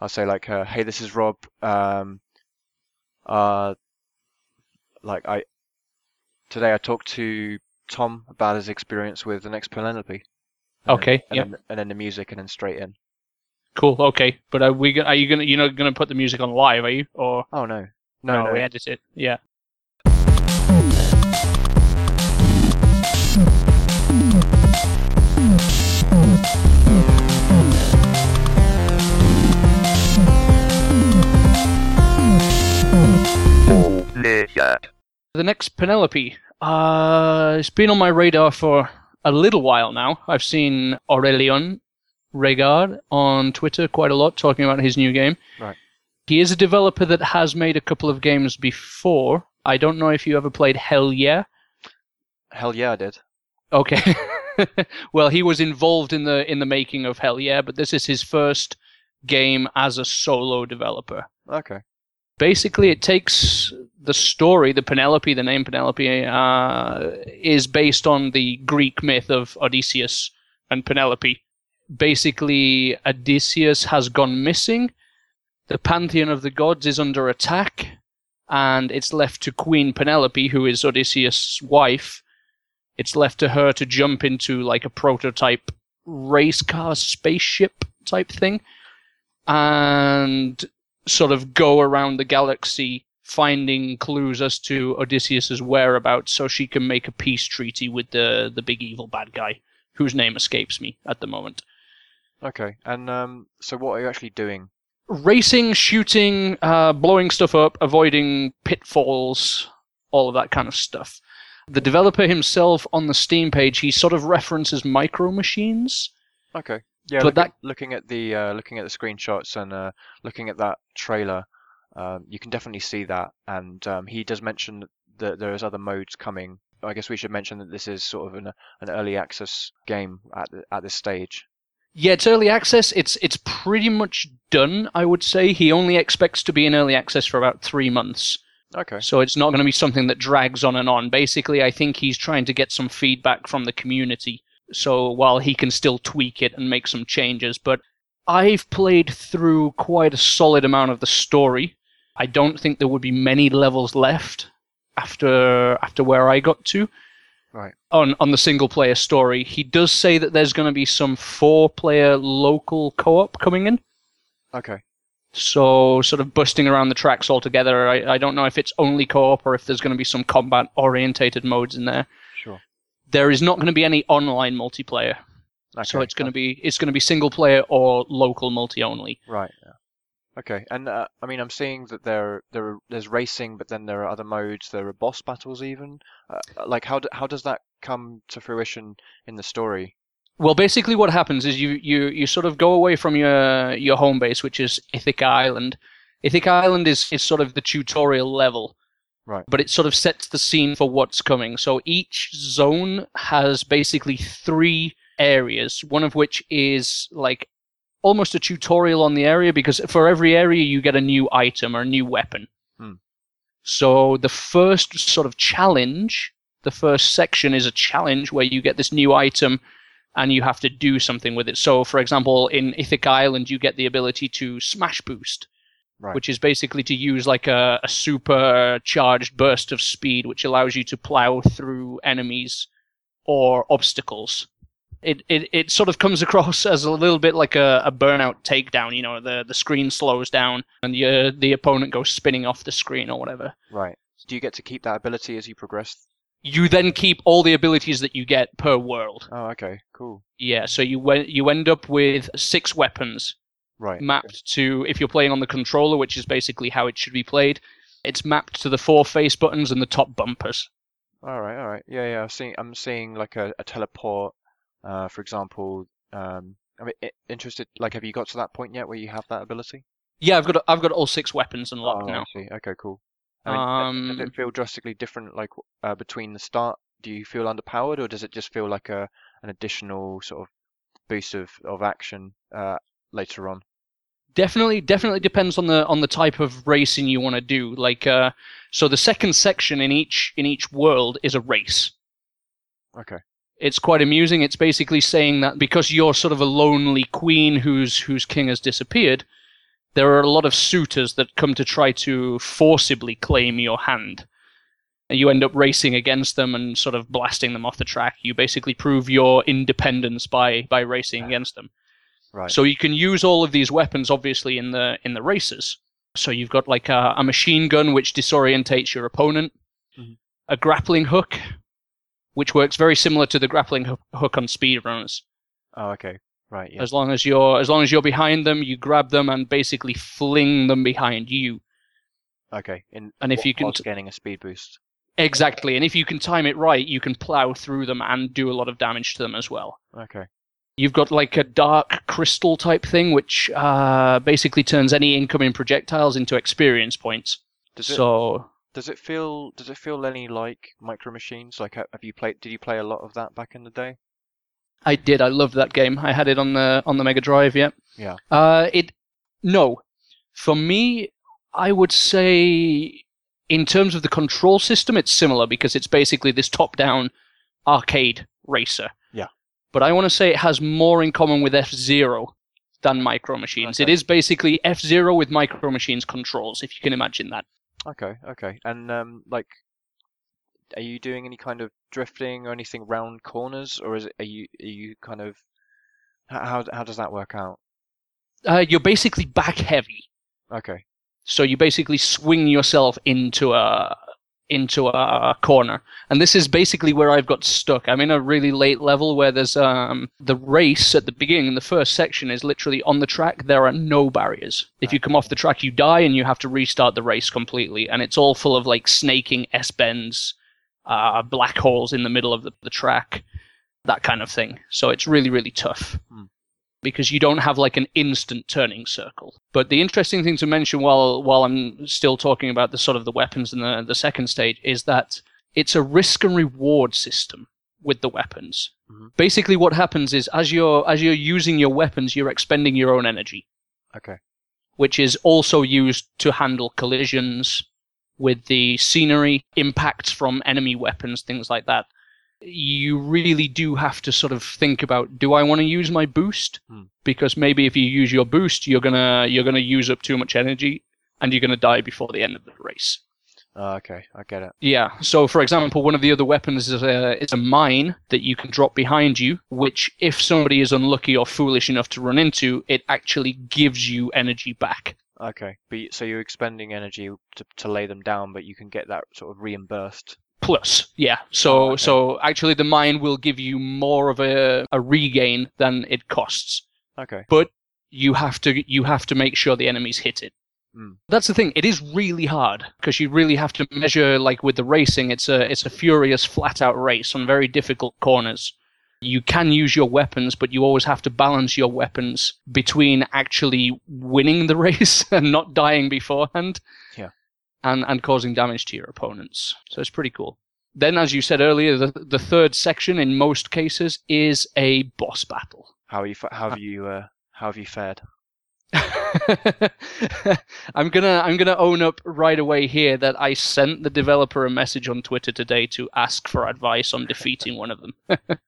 I'll say like, uh, "Hey, this is Rob. Um, uh, like I today I talked to Tom about his experience with the next Penelope." And then- Okay, and yep. then, and then the music, and then straight in. Cool. Okay. But are we? Are you gonna? You're not gonna put the music on live, are you? Or Oh no, no, no. we edit it. Yeah. The next Penelope. Uh, it's been on my radar for a little while now. I've seen Aurélien Regard on Twitter quite a lot talking about his new game. Right. He is a developer that has made a couple of games before. I don't know if you ever played Hell Yeah. Hell yeah, I did. Okay. well, he was involved in the in the making of Hell Yeah, but this is his first game as a solo developer. Okay. Basically, it takes the story, the Penelope, the name Penelope, uh, is based on the Greek myth of Odysseus and Penelope. Basically, Odysseus has gone missing. The pantheon of the gods is under attack, and it's left to Queen Penelope, who is Odysseus' wife. It's left to her to jump into like a prototype race car spaceship type thing and sort of go around the galaxy finding clues as to Odysseus's whereabouts so she can make a peace treaty with the the big evil bad guy whose name escapes me at the moment. Okay. And um, so what are you actually doing? Racing, shooting, uh, blowing stuff up, avoiding pitfalls, all of that kind of stuff. The developer himself on the Steam page, he sort of references micro machines. Okay. Yeah, But look that- looking at the uh, looking at the screenshots and uh, looking at that trailer, um, you can definitely see that. And um, he does mention that there's other modes coming. I guess we should mention that this is sort of an an early access game at at this stage. Yeah, it's early access. It's it's pretty much done, I would say. He only expects to be in early access for about three months. Okay. So it's not going to be something that drags on and on. Basically, I think he's trying to get some feedback from the community. So while he can still tweak it and make some changes, but I've played through quite a solid amount of the story. I don't think there would be many levels left after after where I got to. Right. On on the single player story, he does say that there's going to be some four player local co-op coming in. Okay. So, sort of busting around the tracks altogether. I, I don't know if it's only co op or if there's going to be some combat orientated modes in there. Sure. There is not going to be any online multiplayer. Okay. So it's going to be it's going to be single player or local multi only. Right. Yeah. Okay. And uh, I mean, I'm seeing that there there there's racing, but then there are other modes. There are boss battles even. Uh, like how do, how does that come to fruition in the story? Well, basically, what happens is you you you sort of go away from your your home base, which is Ithaca Island. Ithaca Island is is sort of the tutorial level, Right. but it sort of sets the scene for what's coming. So each zone has basically three areas, one of which is like almost a tutorial on the area because for every area you get a new item or a new weapon. Hmm. So the first sort of challenge, the first section is a challenge where you get this new item and you have to do something with it. So, for example, in Ithaca Island, you get the ability to smash boost, Right. which is basically to use like a, a supercharged burst of speed, which allows you to plow through enemies or obstacles. It, it, it sort of comes across as a little bit like a, a burnout takedown. You know, the, the screen slows down and the, uh, the opponent goes spinning off the screen or whatever. Right. Do you get to keep that ability as you progress? You then keep all the abilities that you get per world. Oh, okay. Cool. Yeah, so you you end up with six weapons Right. mapped to if you're playing on the controller, which is basically how it should be played. It's mapped to the four face buttons and the top bumpers. All right, all right. Yeah, yeah. I'm seeing, I'm seeing like a, a teleport, uh, for example. Um, I'm interested. Like, have you got to that point yet where you have that ability? Yeah, I've got I've got all six weapons unlocked Oh, now. Okay, cool. I mean, does Um, it feel drastically different, like uh, between the start? Do you feel underpowered, or does it just feel like a an additional sort of boost of of action uh, later on? Definitely definitely depends on the on the type of racing you want to do. Like uh, so the second section in each in each world is a race. Okay. It's quite amusing. It's basically saying that because you're sort of a lonely queen whose whose king has disappeared, there are a lot of suitors that come to try to forcibly claim your hand. And you end up racing against them and sort of blasting them off the track. You basically prove your independence by by racing against them. Right. So you can use all of these weapons, obviously, in the in the races. So you've got like a, a machine gun which disorientates your opponent, Mhm. a grappling hook, which works very similar to the grappling hoo- hook on speedrunners. oh, okay. Right. Yeah. As long as you're as long as you're behind them, you grab them and basically fling them behind you. Okay. In And if you can t- gaining a speed boost. Exactly, and if you can time it right, you can plow through them and do a lot of damage to them as well. Okay. You've got like a dark crystal type thing, which uh, basically turns any incoming projectiles into experience points. Does it so does it feel does it feel any like Micro Machines? Like have you played? Did you play a lot of that back in the day? I did. I loved that game. I had it on the on the Mega Drive. Yeah. Yeah. Uh, it no, for me, I would say in terms of the control system, it's similar because it's basically this top-down arcade racer. But I want to say it has more in common with F Zero than Micro Machines. It Okay. is basically F Zero with Micro Machines controls, if you can imagine that. Okay. Okay. And um, like, are you doing any kind of drifting or anything round corners, or is it are you are you kind of how how does that work out? Uh, you're basically back heavy. Okay. So you basically swing yourself into a into a corner, and this is basically where I've got stuck. I'm in a really late level where there's um the race at the beginning. The first section is literally on the track. There are no barriers. If you come off the track, you die, and you have to restart the race completely. And it's all full of like snaking S bends, uh, black holes in the middle of the, the track, that kind of thing. So it's really really tough Hmm. Because you don't have like an instant turning circle. But the interesting thing to mention while while I'm still talking about the sort of the weapons in the the second stage is that it's a risk and reward system with the weapons. Mhm. Basically what happens is as you're as you're using your weapons you're expending your own energy, Okay. which is also used to handle collisions with the scenery, impacts from enemy weapons, things like that. You really do have to sort of think about do I want to use my boost? Hmm. Because maybe if you use your boost, you're gonna you're gonna use up too much energy and you're gonna die before the end of the race. Uh, okay. I get it. Yeah. So, for example, one of the other weapons is a is a mine that you can drop behind you, which, if somebody is unlucky or foolish enough to run into, it actually gives you energy back. Okay. But so you're expending energy to to lay them down, but you can get that sort of reimbursed. Plus, yeah. So, Oh, okay. so actually, the mine will give you more of a, a regain than it costs. Okay. But you have to you have to make sure the enemies hit it. Hmm. That's the thing. It is really hard because you really have to measure. Like with the racing, it's a it's a furious, flat out race on very difficult corners. You can use your weapons, but you always have to balance your weapons between actually winning the race and not dying beforehand. Yeah. And and causing damage to your opponents. So it's pretty cool. Then, as you said earlier, the the third section in most cases is a boss battle. How are you? How have you? Uh, how have you fared? I'm gonna I'm gonna own up right away here that I sent the developer a message on Twitter today to ask for advice on defeating one of them.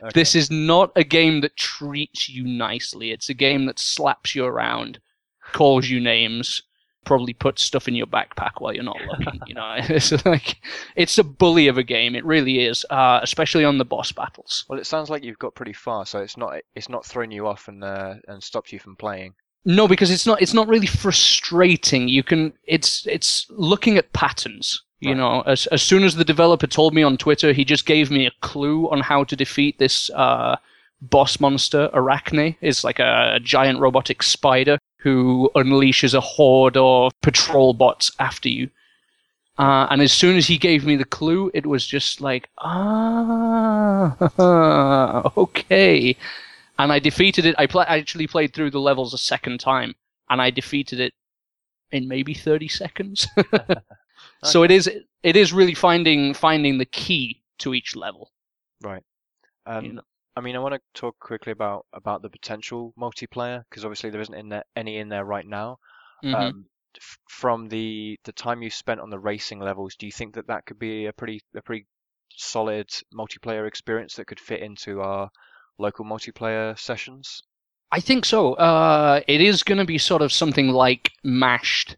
Okay. This is not a game that treats you nicely. It's a game that slaps you around, calls you names, probably put stuff in your backpack while you're not looking. you know, it's like it's a bully of a game. It really is, uh, especially on the boss battles. Well, it sounds like you've got pretty far, so it's not it's not thrown you off and uh, and stopped you from playing. No, because it's not it's not really frustrating. You can it's it's looking at patterns. You Right. know, as as soon as the developer told me on Twitter, he just gave me a clue on how to defeat this uh, boss monster, Arachne. It's like a, a giant robotic spider who unleashes a horde of patrol bots after you. Uh, and as soon as he gave me the clue, it was just like, ah, okay. And I defeated it. I, pla I actually played through the levels a second time, and I defeated it in maybe 30 seconds. so it is it is really finding finding the key to each level. Right. Um, You know. I mean, I want to talk quickly about about the potential multiplayer because obviously there isn't in there any in there right now. Mhm. Um, f- from the the time you spent on the racing levels, do you think that that could be a pretty a pretty solid multiplayer experience that could fit into our local multiplayer sessions? I think so. Uh, it is going to be sort of something like mashed.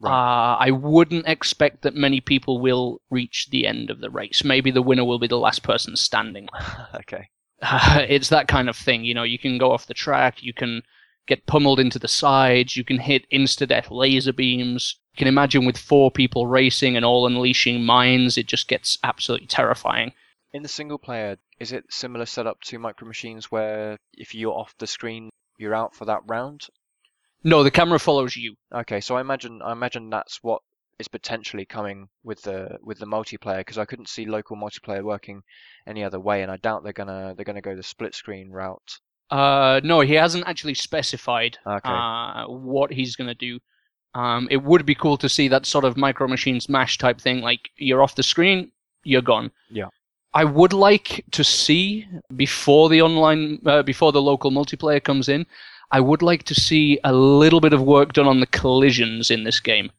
Right. Uh, I wouldn't expect that many people will reach the end of the race. Maybe the winner will be the last person standing. okay. Uh, it's that kind of thing. You know, you can go off the track, you can get pummeled into the sides, you can hit insta death laser beams. You can imagine with four people racing and all unleashing mines, it just gets absolutely terrifying. In the single player, is it similar setup to Micro Machines where if you're off the screen, you're out for that round? No, the camera follows you. Okay, so I imagine I imagine that's what is potentially coming with the with the multiplayer because I couldn't see local multiplayer working any other way, and I doubt they're gonna they're gonna go the split screen route. Uh, no, he hasn't actually specified Okay. uh, what he's going to do. Um, it would be cool to see that sort of micro machines mash type thing. Like you're off the screen, you're gone. Yeah. I would like to see before the online, uh, before the local multiplayer comes in. I would like to see a little bit of work done on the collisions in this game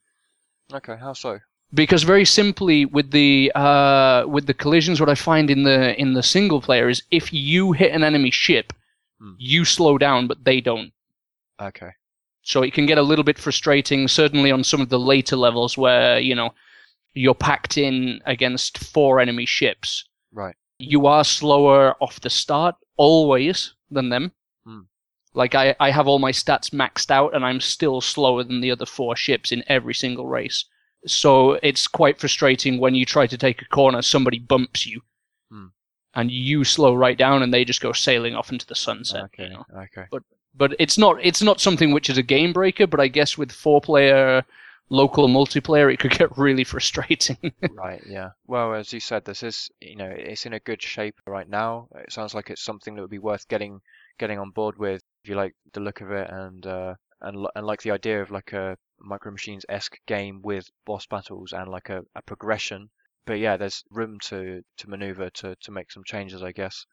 Okay, how so? because very simply with the uh, with the collisions, what I find in the in the single player is if you hit an enemy ship, Hmm. you slow down, but they don't. Okay. So it can get a little bit frustrating, certainly on some of the later levels where, you know, you're packed in against four enemy ships. Right. You are slower off the start, always, than them. Like, I, I have all my stats maxed out, and I'm still slower than the other four ships in every single race. So it's quite frustrating when you try to take a corner, somebody bumps you. Hmm. And you slow right down, and they just go sailing off into the sunset. Okay. You know? Okay. but it's not it's not something which is a game breaker. But I guess with four player local multiplayer, it could get really frustrating. Right, yeah. Well, as you said, this is, you know, it's in a good shape right now. It sounds like it's something that would be worth getting getting on board with if you like the look of it and uh and and like the idea of like a Micro Machines esque game with boss battles and like a, a progression. But yeah, there's room to to maneuver to to make some changes, I guess.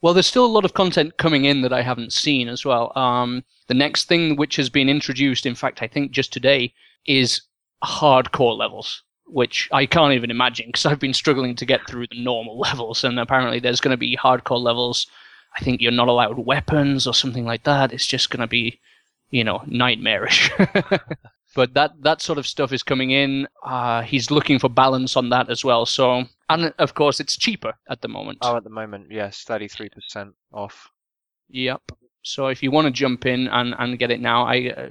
well, there's still a lot of content coming in that I haven't seen as well. Um, the next thing which has been introduced, in fact, I think just today, is hardcore levels. Which I can't even imagine because I've been struggling to get through the normal levels, and apparently there's going to be hardcore levels. I think you're not allowed weapons or something like that. It's just going to be, you know, nightmarish. but that that sort of stuff is coming in. Uh, he's looking for balance on that as well. So, and of course, it's cheaper at the moment. Oh, at the moment, yes, 33% off. Yep. So if you want to jump in and, and get it now, I uh,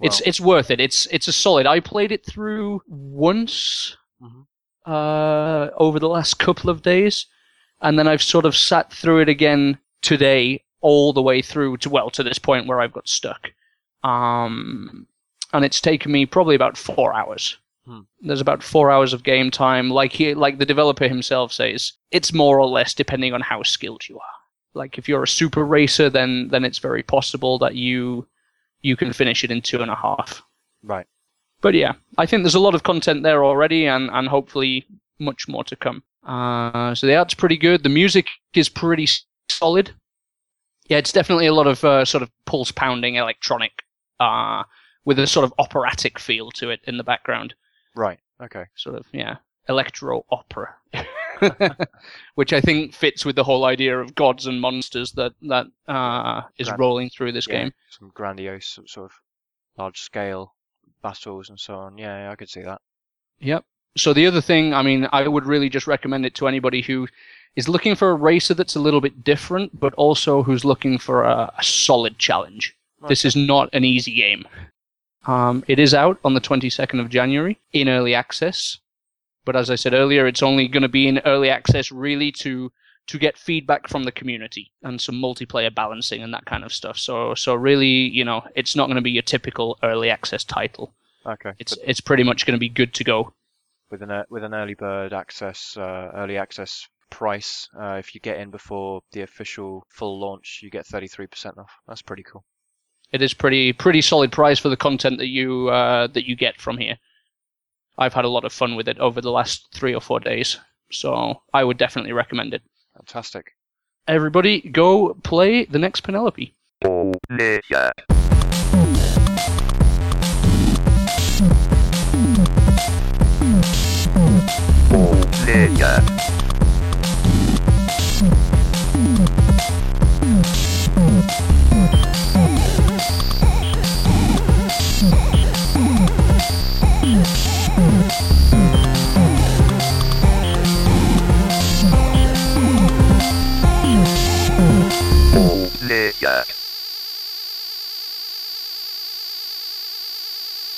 it's Well, it's worth it. It's it's a solid. I played it through once Mhm. uh, over the last couple of days, and then I've sort of sat through it again today, all the way through to well to this point where I've got stuck. Um, and it's taken me probably about four hours. Hmm. There's about four hours of game time. Like he, like the developer himself says, it's more or less depending on how skilled you are. Like if you're a super racer, then then it's very possible that you you can finish it in two and a half. right. But yeah, I think there's a lot of content there already, and and hopefully much more to come. Uh, so the art's pretty good. The music is pretty solid. Yeah, it's definitely a lot of uh, sort of pulse pounding electronic, uh, with a sort of operatic feel to it in the background. Right. Okay. Sort of yeah, electro opera, which I think fits with the whole idea of gods and monsters that that uh, is Grand- rolling through this Yeah, game. Some grandiose sort of large scale battles and so on. Yeah, yeah, I could see that. Yep. So the other thing, I mean, I would really just recommend it to anybody who is looking for a racer that's a little bit different, but also who's looking for a, a solid challenge. This is not an easy game. Um, it is out on the 22nd of January in early access, but as I said earlier, it's only going to be in early access really to to get feedback from the community and some multiplayer balancing and that kind of stuff. So so really, you know, it's not going to be your typical early access title. Okay. It's it's pretty much going to be good to go. With an with an early bird access, uh, early access price, uh, if you get in before the official full launch, you get 33% off. That's pretty cool. it is pretty pretty solid price for the content that you uh, that you get from here. I've had a lot of fun with it over the last three or four days, so I would definitely recommend it. Fantastic. Everybody, go play the next Penelope. Ninja. Ninja.